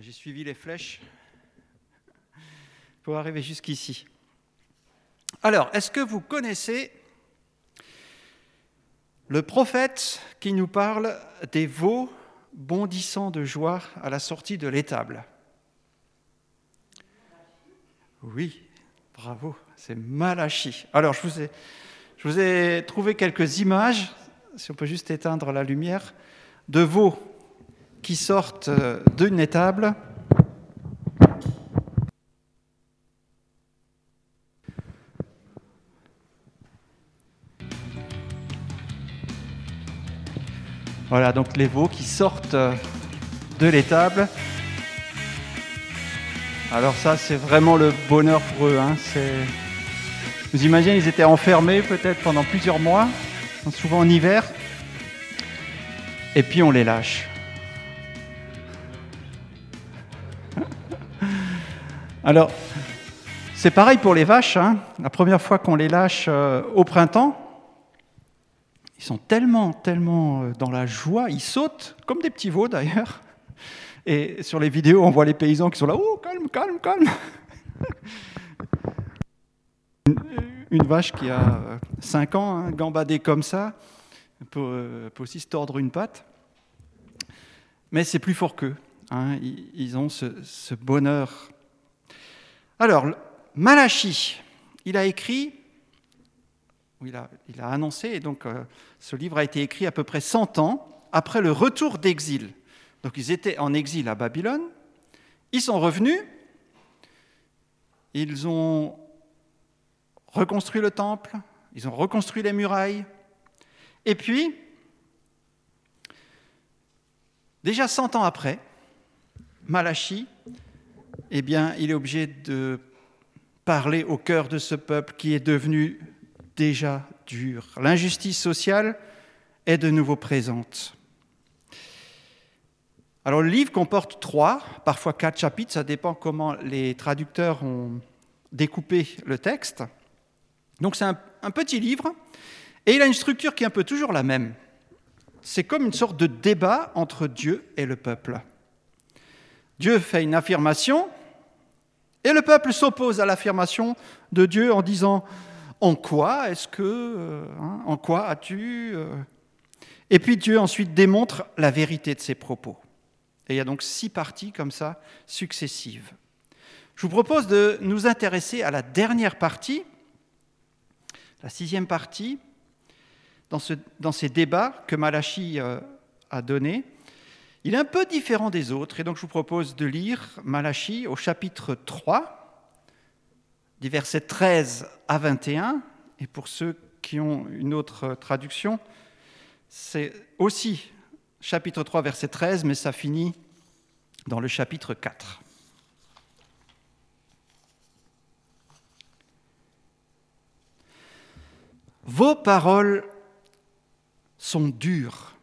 J'ai suivi les flèches pour arriver jusqu'ici. Alors, est-ce que vous connaissez le prophète qui nous parle des veaux bondissant de joie à la sortie de l'étable? Oui, bravo, c'est Malachi. Alors, je vous ai trouvé quelques images, si on peut juste éteindre la lumière, de veaux qui sortent d'une étable Voilà, donc les veaux qui sortent de l'étable. Alors ça, c'est vraiment le bonheur pour eux. Hein. Vous imaginez, ils étaient enfermés peut-être pendant plusieurs mois, souvent en hiver, et puis on les lâche. Alors, c'est pareil pour les vaches. Hein. La première fois qu'on les lâche euh, au printemps, ils sont tellement, tellement euh, dans la joie, ils sautent, comme des petits veaux d'ailleurs. Et sur les vidéos, on voit les paysans qui sont là, oh, calme, calme, calme. Une vache qui a 5 ans, hein, gambadée comme ça, euh, peut, aussi se tordre une patte. Mais c'est plus fort qu'eux. Hein, ils ont ce, bonheur. Alors, Malachi, il a écrit il a, annoncé, et donc euh, ce livre a été écrit à peu près 100 ans après le retour d'exil. Donc ils étaient en exil à Babylone, ils sont revenus, ils ont reconstruit le temple, ils ont reconstruit les murailles, et puis, déjà 100 ans après, Malachi, eh bien, il est obligé de parler au cœur de ce peuple qui est devenu déjà dur. L'injustice sociale est de nouveau présente. Alors le livre comporte trois, parfois quatre chapitres, ça dépend comment les traducteurs ont découpé le texte. Donc c'est un, un, petit livre, et il a une structure qui est un peu toujours la même. C'est comme une sorte de débat entre Dieu et le peuple. Dieu fait une affirmation, et le peuple s'oppose à l'affirmation de Dieu en disant en quoi est-ce que, euh, hein, en quoi as-tu euh? Et puis Dieu ensuite démontre la vérité de ses propos. Et il y a donc six parties comme ça, successives. Je vous propose de nous intéresser à la dernière partie, la sixième partie, dans, ce, dans ces débats que Malachi euh, a donnés. Il est un peu différent des autres, et donc je vous propose de lire Malachi au chapitre 3, des versets 13 à 21, et pour ceux qui ont une autre traduction, c'est aussi chapitre 3, verset 13, mais ça finit dans le chapitre 4. Vos paroles sont dures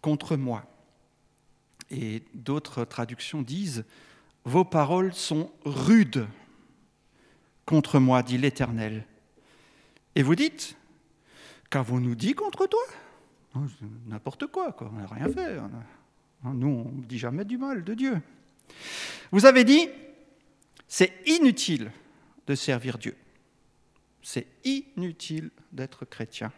contre moi. Et d'autres traductions disent, vos paroles sont rudes contre moi, dit l'Éternel. Et vous dites, qu'avons-nous dit contre toi N'importe quoi, quoi. on n'a rien fait. Nous, on ne dit jamais du mal de Dieu. Vous avez dit, c'est inutile de servir Dieu. C'est inutile d'être chrétien.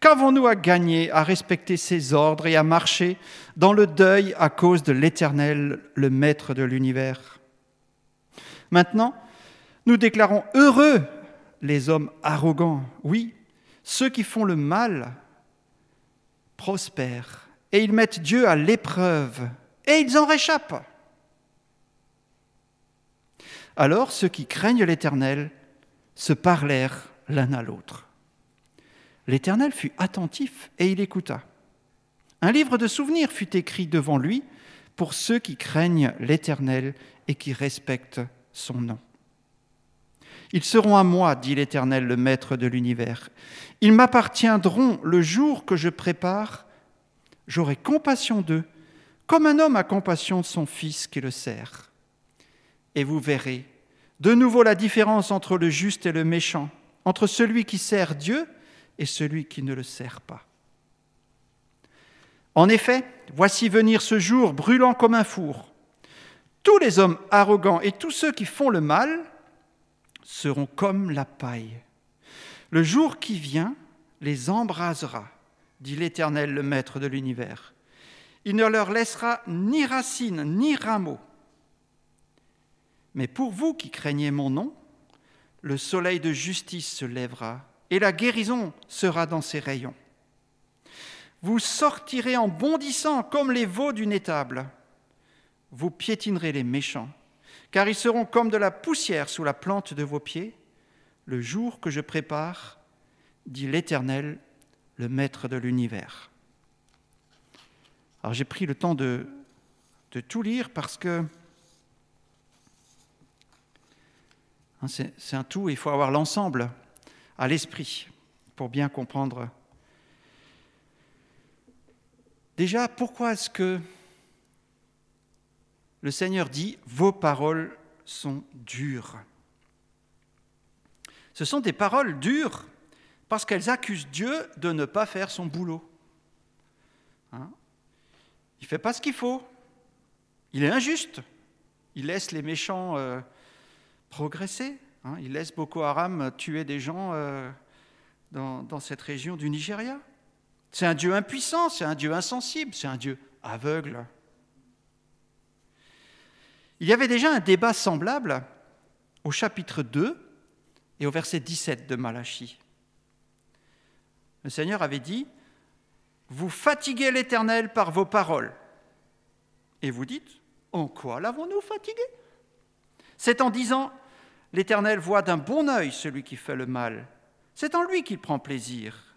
Qu'avons-nous à gagner à respecter ses ordres et à marcher dans le deuil à cause de l'Éternel, le Maître de l'univers? Maintenant, nous déclarons heureux les hommes arrogants. Oui, ceux qui font le mal prospèrent et ils mettent Dieu à l'épreuve et ils en réchappent. Alors ceux qui craignent l'Éternel se parlèrent l'un à l'autre. L'Éternel fut attentif et il écouta. Un livre de souvenirs fut écrit devant lui pour ceux qui craignent l'Éternel et qui respectent son nom. Ils seront à moi, dit l'Éternel, le Maître de l'univers. Ils m'appartiendront le jour que je prépare. J'aurai compassion d'eux, comme un homme a compassion de son fils qui le sert. Et vous verrez de nouveau la différence entre le juste et le méchant, entre celui qui sert Dieu et celui qui ne le sert pas. En effet, voici venir ce jour brûlant comme un four. Tous les hommes arrogants et tous ceux qui font le mal seront comme la paille. Le jour qui vient les embrasera, dit l'Éternel, le Maître de l'univers. Il ne leur laissera ni racines ni rameaux. Mais pour vous qui craignez mon nom, le soleil de justice se lèvera et la guérison sera dans ses rayons. Vous sortirez en bondissant comme les veaux d'une étable. Vous piétinerez les méchants, car ils seront comme de la poussière sous la plante de vos pieds, le jour que je prépare, dit l'Éternel, le Maître de l'univers. Alors j'ai pris le temps de, de, tout lire parce que hein, c'est un tout, il faut avoir l'ensemble à l'esprit pour bien comprendre. Déjà, pourquoi est-ce que le Seigneur dit Vos paroles sont dures? Ce sont des paroles dures parce qu'elles accusent Dieu de ne pas faire son boulot. Hein? Il ne fait pas ce qu'il faut. Il est injuste. Il laisse les méchants euh, progresser. Hein il laisse Boko Haram tuer des gens euh, dans, cette région du Nigeria. C'est un Dieu impuissant, c'est un Dieu insensible, c'est un Dieu aveugle. Il y avait déjà un débat semblable au chapitre 2 et au verset 17 de Malachie. Le Seigneur avait dit, Vous fatiguez l'Éternel par vos paroles. Et vous dites, En quoi l'avons-nous fatigué? C'est en disant, L'Éternel voit d'un bon œil celui qui fait le mal. C'est en lui qu'il prend plaisir.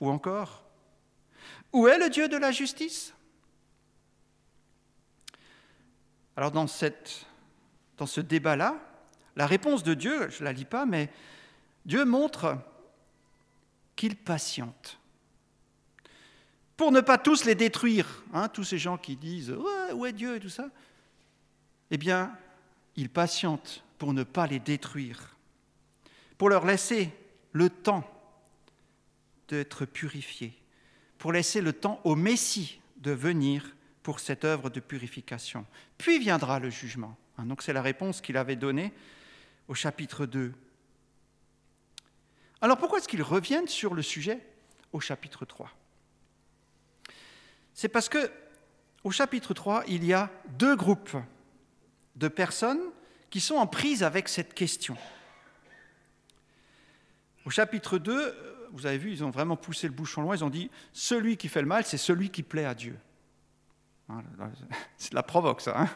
Ou encore, Où est le Dieu de la justice? Alors dans, cette, dans ce débat-là, la réponse de Dieu, je ne la lis pas, mais Dieu montre qu'il patiente. Pour ne pas tous les détruire, hein, tous ces gens qui disent ouais, Où est Dieu et tout ça, eh bien, il patiente pour ne pas les détruire, pour leur laisser le temps d'être purifiés, pour laisser le temps au Messie de venir pour cette œuvre de purification. Puis viendra le jugement. Hein, donc c'est la réponse qu'il avait donnée au chapitre 2. Alors pourquoi est-ce qu'ils reviennent sur le sujet au chapitre 3 C'est parce que au chapitre 3, il y a deux groupes de personnes qui sont en prise avec cette question. Au chapitre 2, vous avez vu, ils ont vraiment poussé le bouchon loin, ils ont dit, celui qui fait le mal, c'est celui qui plaît à Dieu. C'est la provoque, ça. Hein.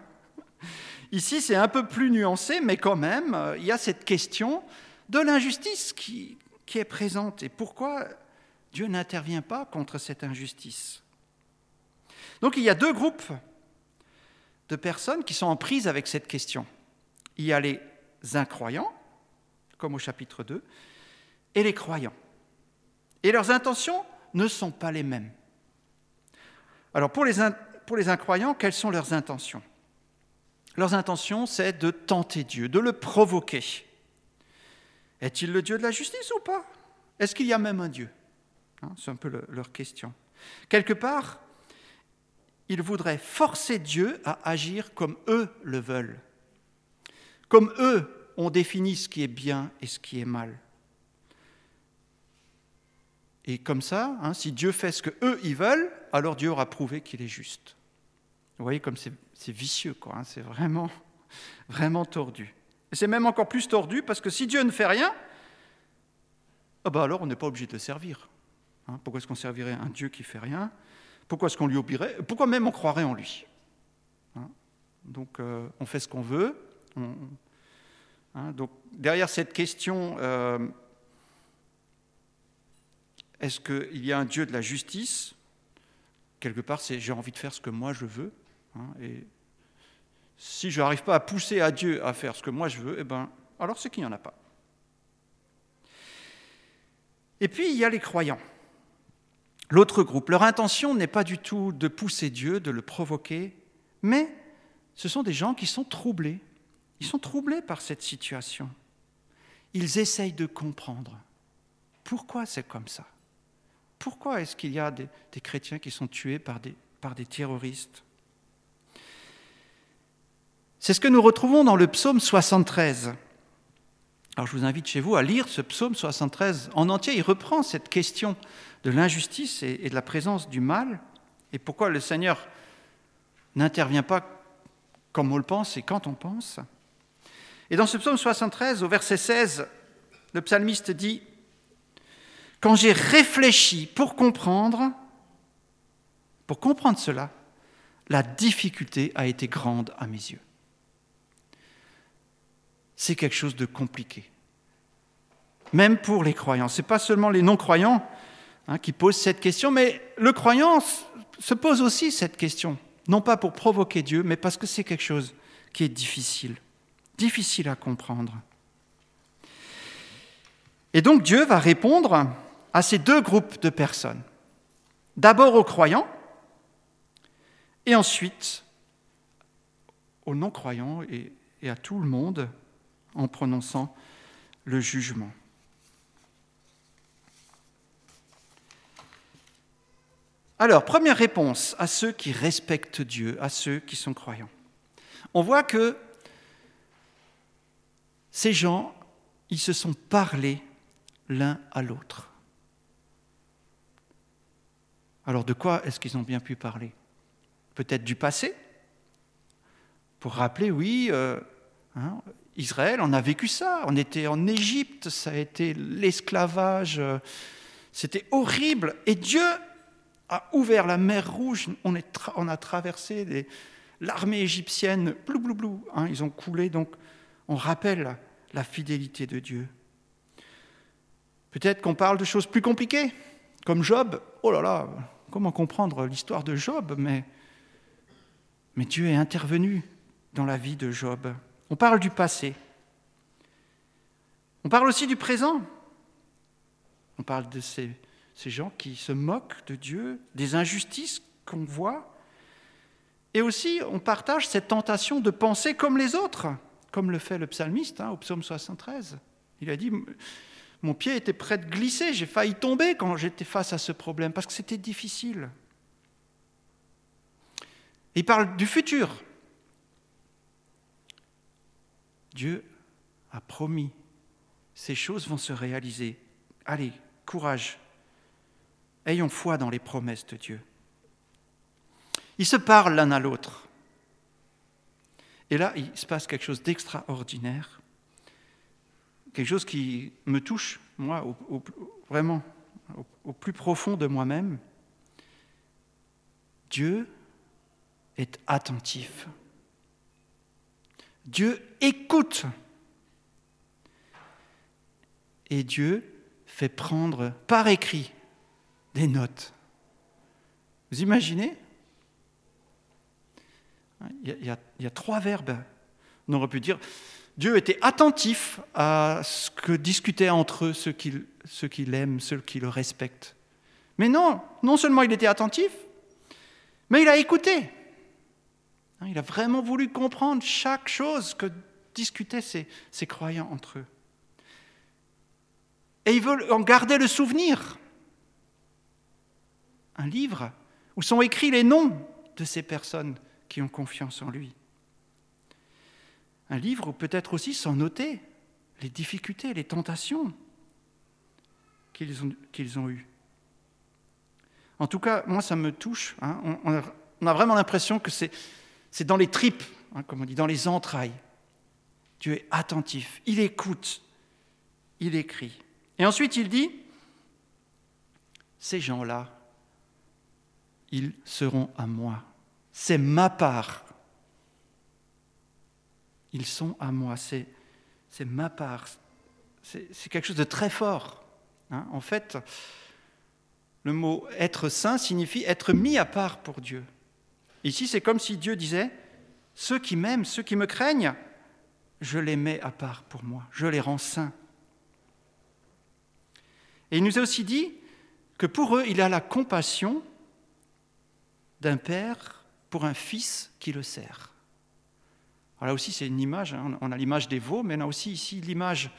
Ici, c'est un peu plus nuancé, mais quand même, euh, il y a cette question de l'injustice qui est présente et pourquoi Dieu n'intervient pas contre cette injustice? Donc il y a deux groupes de personnes qui sont en prise avec cette question. Il y a les incroyants, comme au chapitre 2, et les croyants. Et leurs intentions ne sont pas les mêmes. Alors pour les, pour les incroyants, quelles sont leurs intentions? Leurs intentions, c'est de tenter Dieu, de le provoquer. Est-il le Dieu de la justice ou pas? Est-ce qu'il y a même un Dieu? Hein, C'est un peu leur question. Quelque part, ils voudraient forcer Dieu à agir comme eux le veulent, comme eux ont défini ce qui est bien et ce qui est mal. Et comme ça, hein, si Dieu fait ce que eux ils veulent, alors Dieu aura prouvé qu'il est juste. Vous voyez comme c'est vicieux, quoi. Hein, c'est vraiment, vraiment tordu. C'est même encore plus tordu parce que si Dieu ne fait rien, ah bah alors on n'est pas obligé de le servir. Hein, pourquoi est-ce qu'on servirait un Dieu qui fait rien? Pourquoi est-ce qu'on lui obéirait Pourquoi même on croirait en lui? Donc euh, on fait ce qu'on veut. Hein, donc derrière cette question, euh, est-ce qu'il y a un Dieu de la justice? Quelque part, c'est j'ai envie de faire ce que moi je veux. et si je n'arrive pas à pousser à Dieu à faire ce que moi je veux, eh ben, alors c'est qu'il n'y en a pas. Et puis, il y a les croyants. L'autre groupe, leur intention n'est pas du tout de pousser Dieu, de le provoquer, mais ce sont des gens qui sont troublés. Ils sont troublés par cette situation. Ils essayent de comprendre pourquoi c'est comme ça? Pourquoi est-ce qu'il y a des, chrétiens qui sont tués par des, terroristes? C'est ce que nous retrouvons dans le psaume 73. Alors je vous invite chez vous à lire ce psaume 73 en entier. Il reprend cette question de l'injustice et de la présence du mal et pourquoi le Seigneur n'intervient pas comme on le pense et quand on pense. Et dans ce psaume 73, au verset 16, le psalmiste dit, Quand j'ai réfléchi pour comprendre, pour comprendre cela, la difficulté a été grande à mes yeux c'est quelque chose de compliqué. Même pour les croyants. Ce n'est pas seulement les non-croyants hein, qui posent cette question, mais le croyant se pose aussi cette question. Non pas pour provoquer Dieu, mais parce que c'est quelque chose qui est difficile, difficile à comprendre. Et donc Dieu va répondre à ces deux groupes de personnes. D'abord aux croyants, et ensuite aux non-croyants et, à tout le monde en prononçant le jugement. Alors, première réponse à ceux qui respectent Dieu, à ceux qui sont croyants. On voit que ces gens, ils se sont parlé l'un à l'autre. Alors de quoi est-ce qu'ils ont bien pu parler? Peut-être du passé? Pour rappeler, oui, euh, hein, Israël, on a vécu ça. On était en Égypte, ça a été l'esclavage. Euh, c'était horrible. Et Dieu a ouvert la mer Rouge. On, a traversé l'armée égyptienne. Blou, blou, blou. Hein, ils ont coulé. Donc, on rappelle la fidélité de Dieu. Peut-être qu'on parle de choses plus compliquées, comme Job. Oh là là, comment comprendre l'histoire de Job mais, Dieu est intervenu dans la vie de Job. On parle du passé. On parle aussi du présent. On parle de ces, gens qui se moquent de Dieu, des injustices qu'on voit. Et aussi, on partage cette tentation de penser comme les autres, comme le fait le psalmiste hein, au psaume 73. Il a dit, mon pied était prêt de glisser, j'ai failli tomber quand j'étais face à ce problème, parce que c'était difficile. Il parle du futur. Dieu a promis, ces choses vont se réaliser. Allez, courage. Ayons foi dans les promesses de Dieu. Ils se parlent l'un à l'autre. Et là, il se passe quelque chose d'extraordinaire, quelque chose qui me touche, moi, vraiment, au plus profond de moi-même. Dieu est attentif. Dieu écoute. Et Dieu fait prendre par écrit des notes. Vous imaginez il y, a, trois verbes. On aurait pu dire Dieu était attentif à ce que discutaient entre eux ceux qui, ceux qui l'aiment, ceux qui le respectent. Mais non, non seulement il était attentif, mais il a écouté. Hein, il a vraiment voulu comprendre chaque chose que discutaient ces, croyants entre eux. Et il veut en garder le souvenir. Un livre où sont écrits les noms de ces personnes qui ont confiance en lui. Un livre où peut-être aussi sont notés les difficultés, les tentations qu'ils ont, eues. En tout cas, moi, ça me touche. Hein. on, a, vraiment l'impression que c'est, c'est dans les tripes, hein, comme on dit, dans les entrailles. Dieu est attentif, il écoute, il écrit. Et ensuite il dit, ces gens-là, ils seront à moi. C'est ma part. Ils sont à moi, c'est, ma part. C'est, quelque chose de très fort. Hein. En fait, le mot être saint signifie être mis à part pour Dieu. Ici, c'est comme si Dieu disait, ceux qui m'aiment, ceux qui me craignent, je les mets à part pour moi, je les rends saints. Et il nous a aussi dit que pour eux, il a la compassion d'un père pour un fils qui le sert. Alors là aussi, c'est une image, hein, on a l'image des veaux, mais on a aussi ici l'image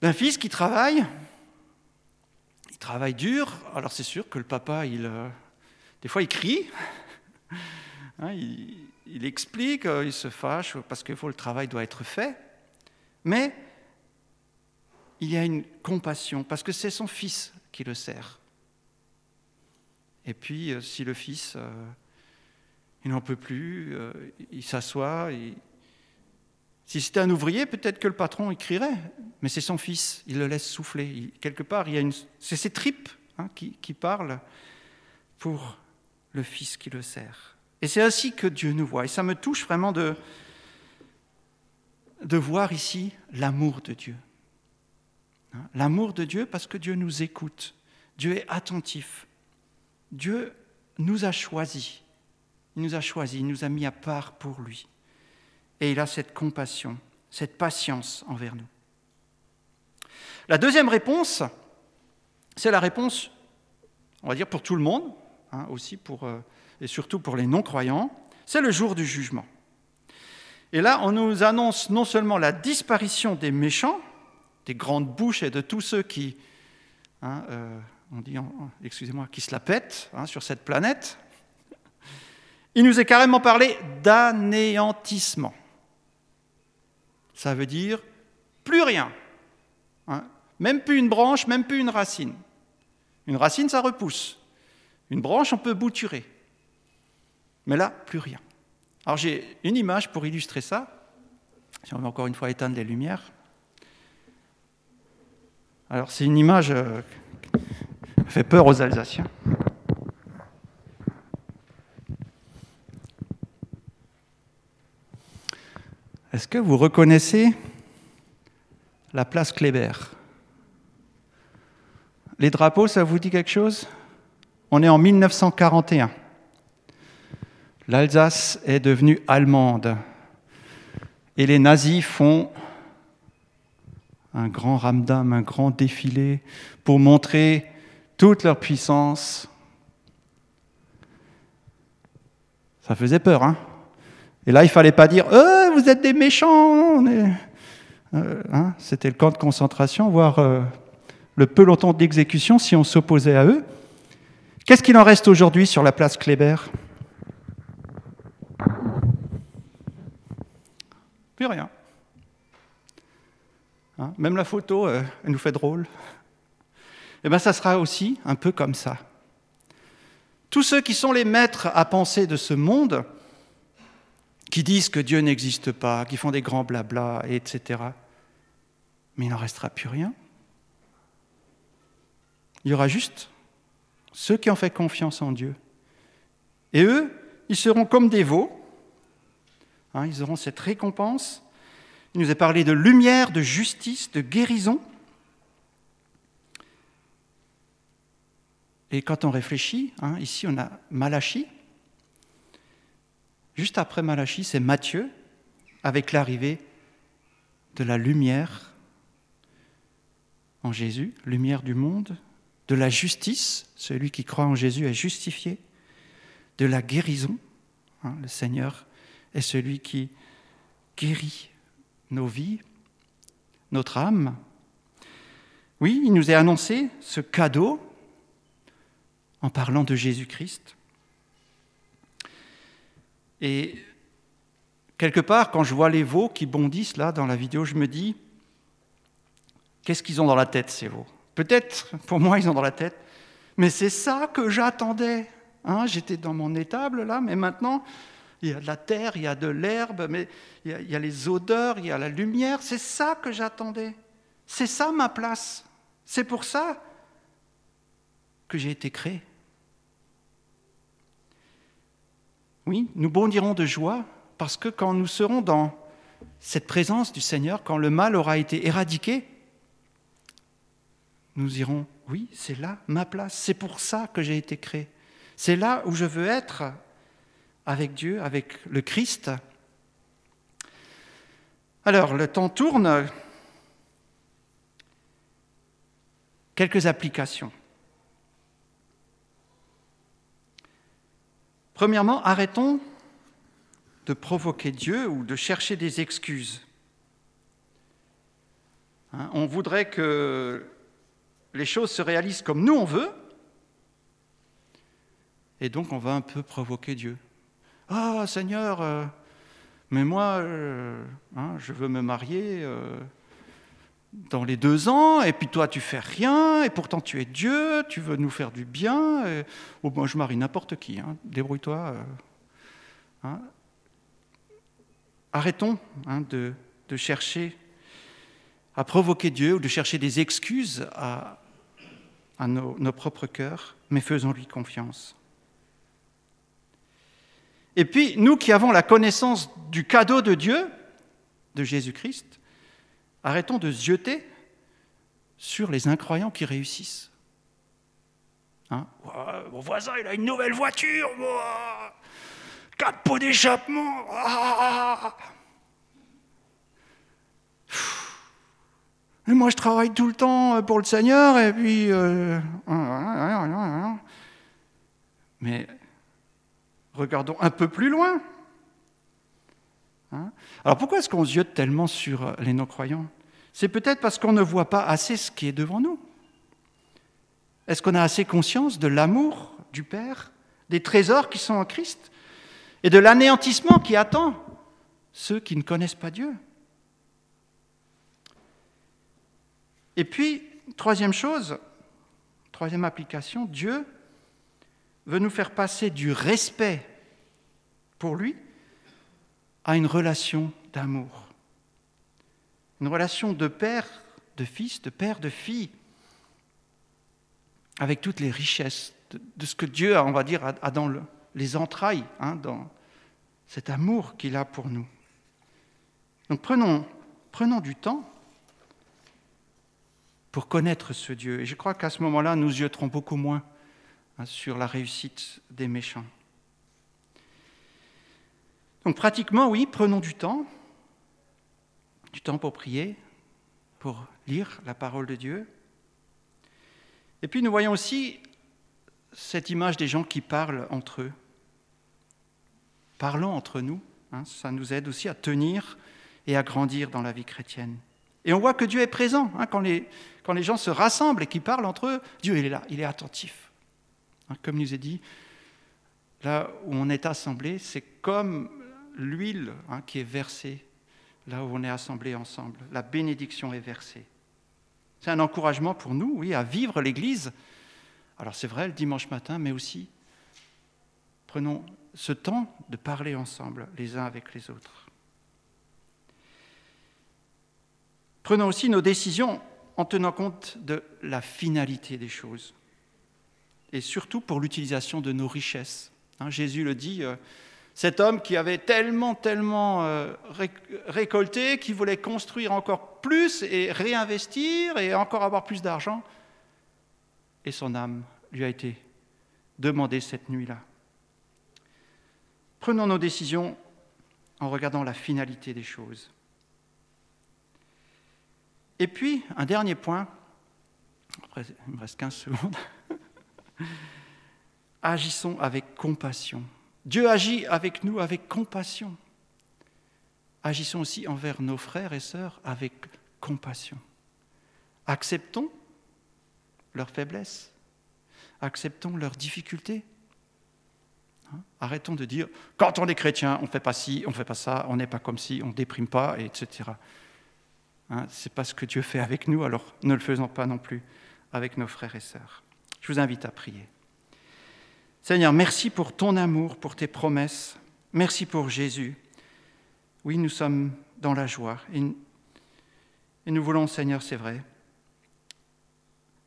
d'un fils qui travaille, travaille dur. Alors c'est sûr que le papa, il, des fois, il crie, hein, il, explique, il se fâche parce que le travail doit être fait. Mais il y a une compassion parce que c'est son fils qui le sert. Et puis, si le fils, il n'en peut plus, il s'assoit, si c'était un ouvrier, peut-être que le patron écrirait, mais c'est son fils, il le laisse souffler. quelque part, il y a une... c'est ses tripes hein, qui, parlent pour le fils qui le sert. Et c'est ainsi que Dieu nous voit. Et ça me touche vraiment de, de voir ici l'amour de Dieu. Hein, l'amour de Dieu parce que Dieu nous écoute. Dieu est attentif. Dieu nous a choisis. Il nous a choisis, il nous a mis à part pour lui et il a cette compassion, cette patience envers nous. La deuxième réponse, c'est la réponse, on va dire, pour tout le monde, hein, aussi pour, euh, et surtout pour les non-croyants, c'est le jour du jugement. Et là, on nous annonce non seulement la disparition des méchants, des grandes bouches et de tous ceux qui, hein, euh, on dit, excusez-moi, qui se la pètent hein, sur cette planète, il nous est carrément parlé d'anéantissement ça veut dire plus rien. Hein. même plus une branche, même plus une racine. Une racine, ça repousse. Une branche, on peut bouturer. Mais là, plus rien. Alors j'ai une image pour illustrer ça. Si on veut encore une fois éteindre les lumières. Alors c'est une image euh, qui fait peur aux Alsaciens. Est-ce que vous reconnaissez la place Kléber? Les drapeaux, ça vous dit quelque chose? On est en 1941. L'Alsace est devenue allemande. Et les nazis font un grand ramdam, un grand défilé pour montrer toute leur puissance. Ça faisait peur, hein? Et là, il fallait pas dire euh, Vous êtes des méchants euh, hein, C'était le camp de concentration, voire euh, le peloton d'exécution si on s'opposait à eux. Qu'est-ce qu'il en reste aujourd'hui sur la place Kléber? Plus rien. Hein, même la photo, elle nous fait drôle. Eh bien, ça sera aussi un peu comme ça. Tous ceux qui sont les maîtres à penser de ce monde, qui disent que Dieu n'existe pas, qui font des grands blabla, etc. Mais il n'en restera plus rien. Il y aura juste ceux qui ont fait confiance en Dieu. Et eux, ils seront comme des veaux. Hein, ils auront cette récompense. Il nous est parlé de lumière, de justice, de guérison. Et quand on réfléchit, hein, ici on a Malachi, Juste après Malachie, c'est Matthieu, avec l'arrivée de la lumière en Jésus, lumière du monde, de la justice, celui qui croit en Jésus est justifié, de la guérison, hein, le Seigneur est celui qui guérit nos vies, notre âme. Oui, il nous est annoncé ce cadeau en parlant de Jésus-Christ. Et quelque part, quand je vois les veaux qui bondissent là dans la vidéo, je me dis, qu'est-ce qu'ils ont dans la tête, ces veaux? Peut-être, pour moi, ils ont dans la tête, mais c'est ça que j'attendais. Hein, J'étais dans mon étable là, mais maintenant, il y a de la terre, il y a de l'herbe, mais il y, a, il y a les odeurs, il y a la lumière. C'est ça que j'attendais. C'est ça ma place. C'est pour ça que j'ai été créé. Oui, nous bondirons de joie parce que quand nous serons dans cette présence du Seigneur, quand le mal aura été éradiqué, nous irons, oui, c'est là ma place, c'est pour ça que j'ai été créé, c'est là où je veux être avec Dieu, avec le Christ. Alors, le temps tourne. Quelques applications. Premièrement, arrêtons de provoquer Dieu ou de chercher des excuses. Hein, on voudrait que les choses se réalisent comme nous on veut, et donc on va un peu provoquer Dieu. Ah Seigneur, euh, mais moi, euh, hein, je veux me marier euh, dans les deux ans, et puis toi tu fais rien, et pourtant tu es Dieu, tu veux nous faire du bien. Et, oh, je marie n'importe qui, hein, débrouille-toi. Hein. Arrêtons de, de chercher à provoquer Dieu ou de chercher des excuses à, à nos, nos, propres cœurs, mais faisons-lui confiance. Et puis, nous qui avons la connaissance du cadeau de Dieu, de Jésus-Christ, arrêtons de zioter sur les incroyants qui réussissent. Hein? Mon voisin, il a une nouvelle voiture, quatre pots d'échappement. Ah et moi, je travaille tout le temps pour le Seigneur, et puis... Euh, mais regardons un peu plus loin. Hein? Alors pourquoi est-ce qu'on ziote tellement sur les non-croyants? C'est peut-être parce qu'on ne voit pas assez ce qui est devant nous. Est-ce qu'on a assez conscience de l'amour du Père, des trésors qui sont en Christ, et de l'anéantissement qui attend ceux qui ne connaissent pas Dieu? Et puis, troisième chose, troisième application, Dieu veut nous faire passer du respect pour lui à une relation d'amour. Une relation de père, de fils, de père, de fille, avec toutes les richesses de, ce que Dieu, on va dire, a, dans les entrailles, hein, dans cet amour qu'il a pour nous. Donc prenons, du temps pour connaître ce Dieu. Et je crois qu'à ce moment-là, nous jeterons beaucoup moins hein, sur la réussite des méchants. Donc pratiquement, oui, prenons du temps, du temps pour prier, pour lire la parole de Dieu. Et puis nous voyons aussi cette image des gens qui parlent entre eux. Parlons entre nous, hein, ça nous aide aussi à tenir et à grandir dans la vie chrétienne. Et on voit que Dieu est présent. Hein, quand, les, gens se rassemblent et qu'ils parlent entre eux, Dieu est là, il est attentif. Hein, comme nous est dit, là où on est assemblé, c'est comme l'huile hein, qui est versée là où on est assemblé ensemble. La bénédiction est versée. C'est un encouragement pour nous, oui, à vivre l'Église. Alors c'est vrai le dimanche matin, mais aussi prenons ce temps de parler ensemble les uns avec les autres. Prenons aussi nos décisions en tenant compte de la finalité des choses et surtout pour l'utilisation de nos richesses. Hein, Jésus le dit, euh, cet homme qui avait tellement, tellement euh, récolté, qui voulait construire encore plus et réinvestir et encore avoir plus d'argent, et son âme lui a été demandée cette nuit-là. Prenons nos décisions en regardant la finalité des choses. Et puis, un dernier point, il me reste 15 secondes, agissons avec compassion. Dieu agit avec nous avec compassion. Agissons aussi envers nos frères et sœurs avec compassion. Acceptons leurs faiblesses, acceptons leurs difficultés. Hein? Arrêtons de dire, quand on est chrétien, on ne fait pas ci, on ne fait pas ça, on n'est pas comme ci, on ne déprime pas, etc. Hein, Ce n'est pas ce que Dieu fait avec nous, alors ne le faisons pas non plus avec nos frères et sœurs. Je vous invite à prier. Seigneur, merci pour ton amour, pour tes promesses. Merci pour Jésus. Oui, nous sommes dans la joie. Et, nous voulons, Seigneur, c'est vrai,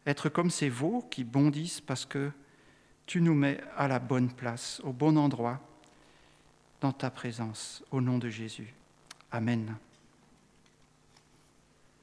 être comme ces veaux qui bondissent parce que tu nous mets à la bonne place, au bon endroit, dans ta présence, au nom de Jésus. Amen.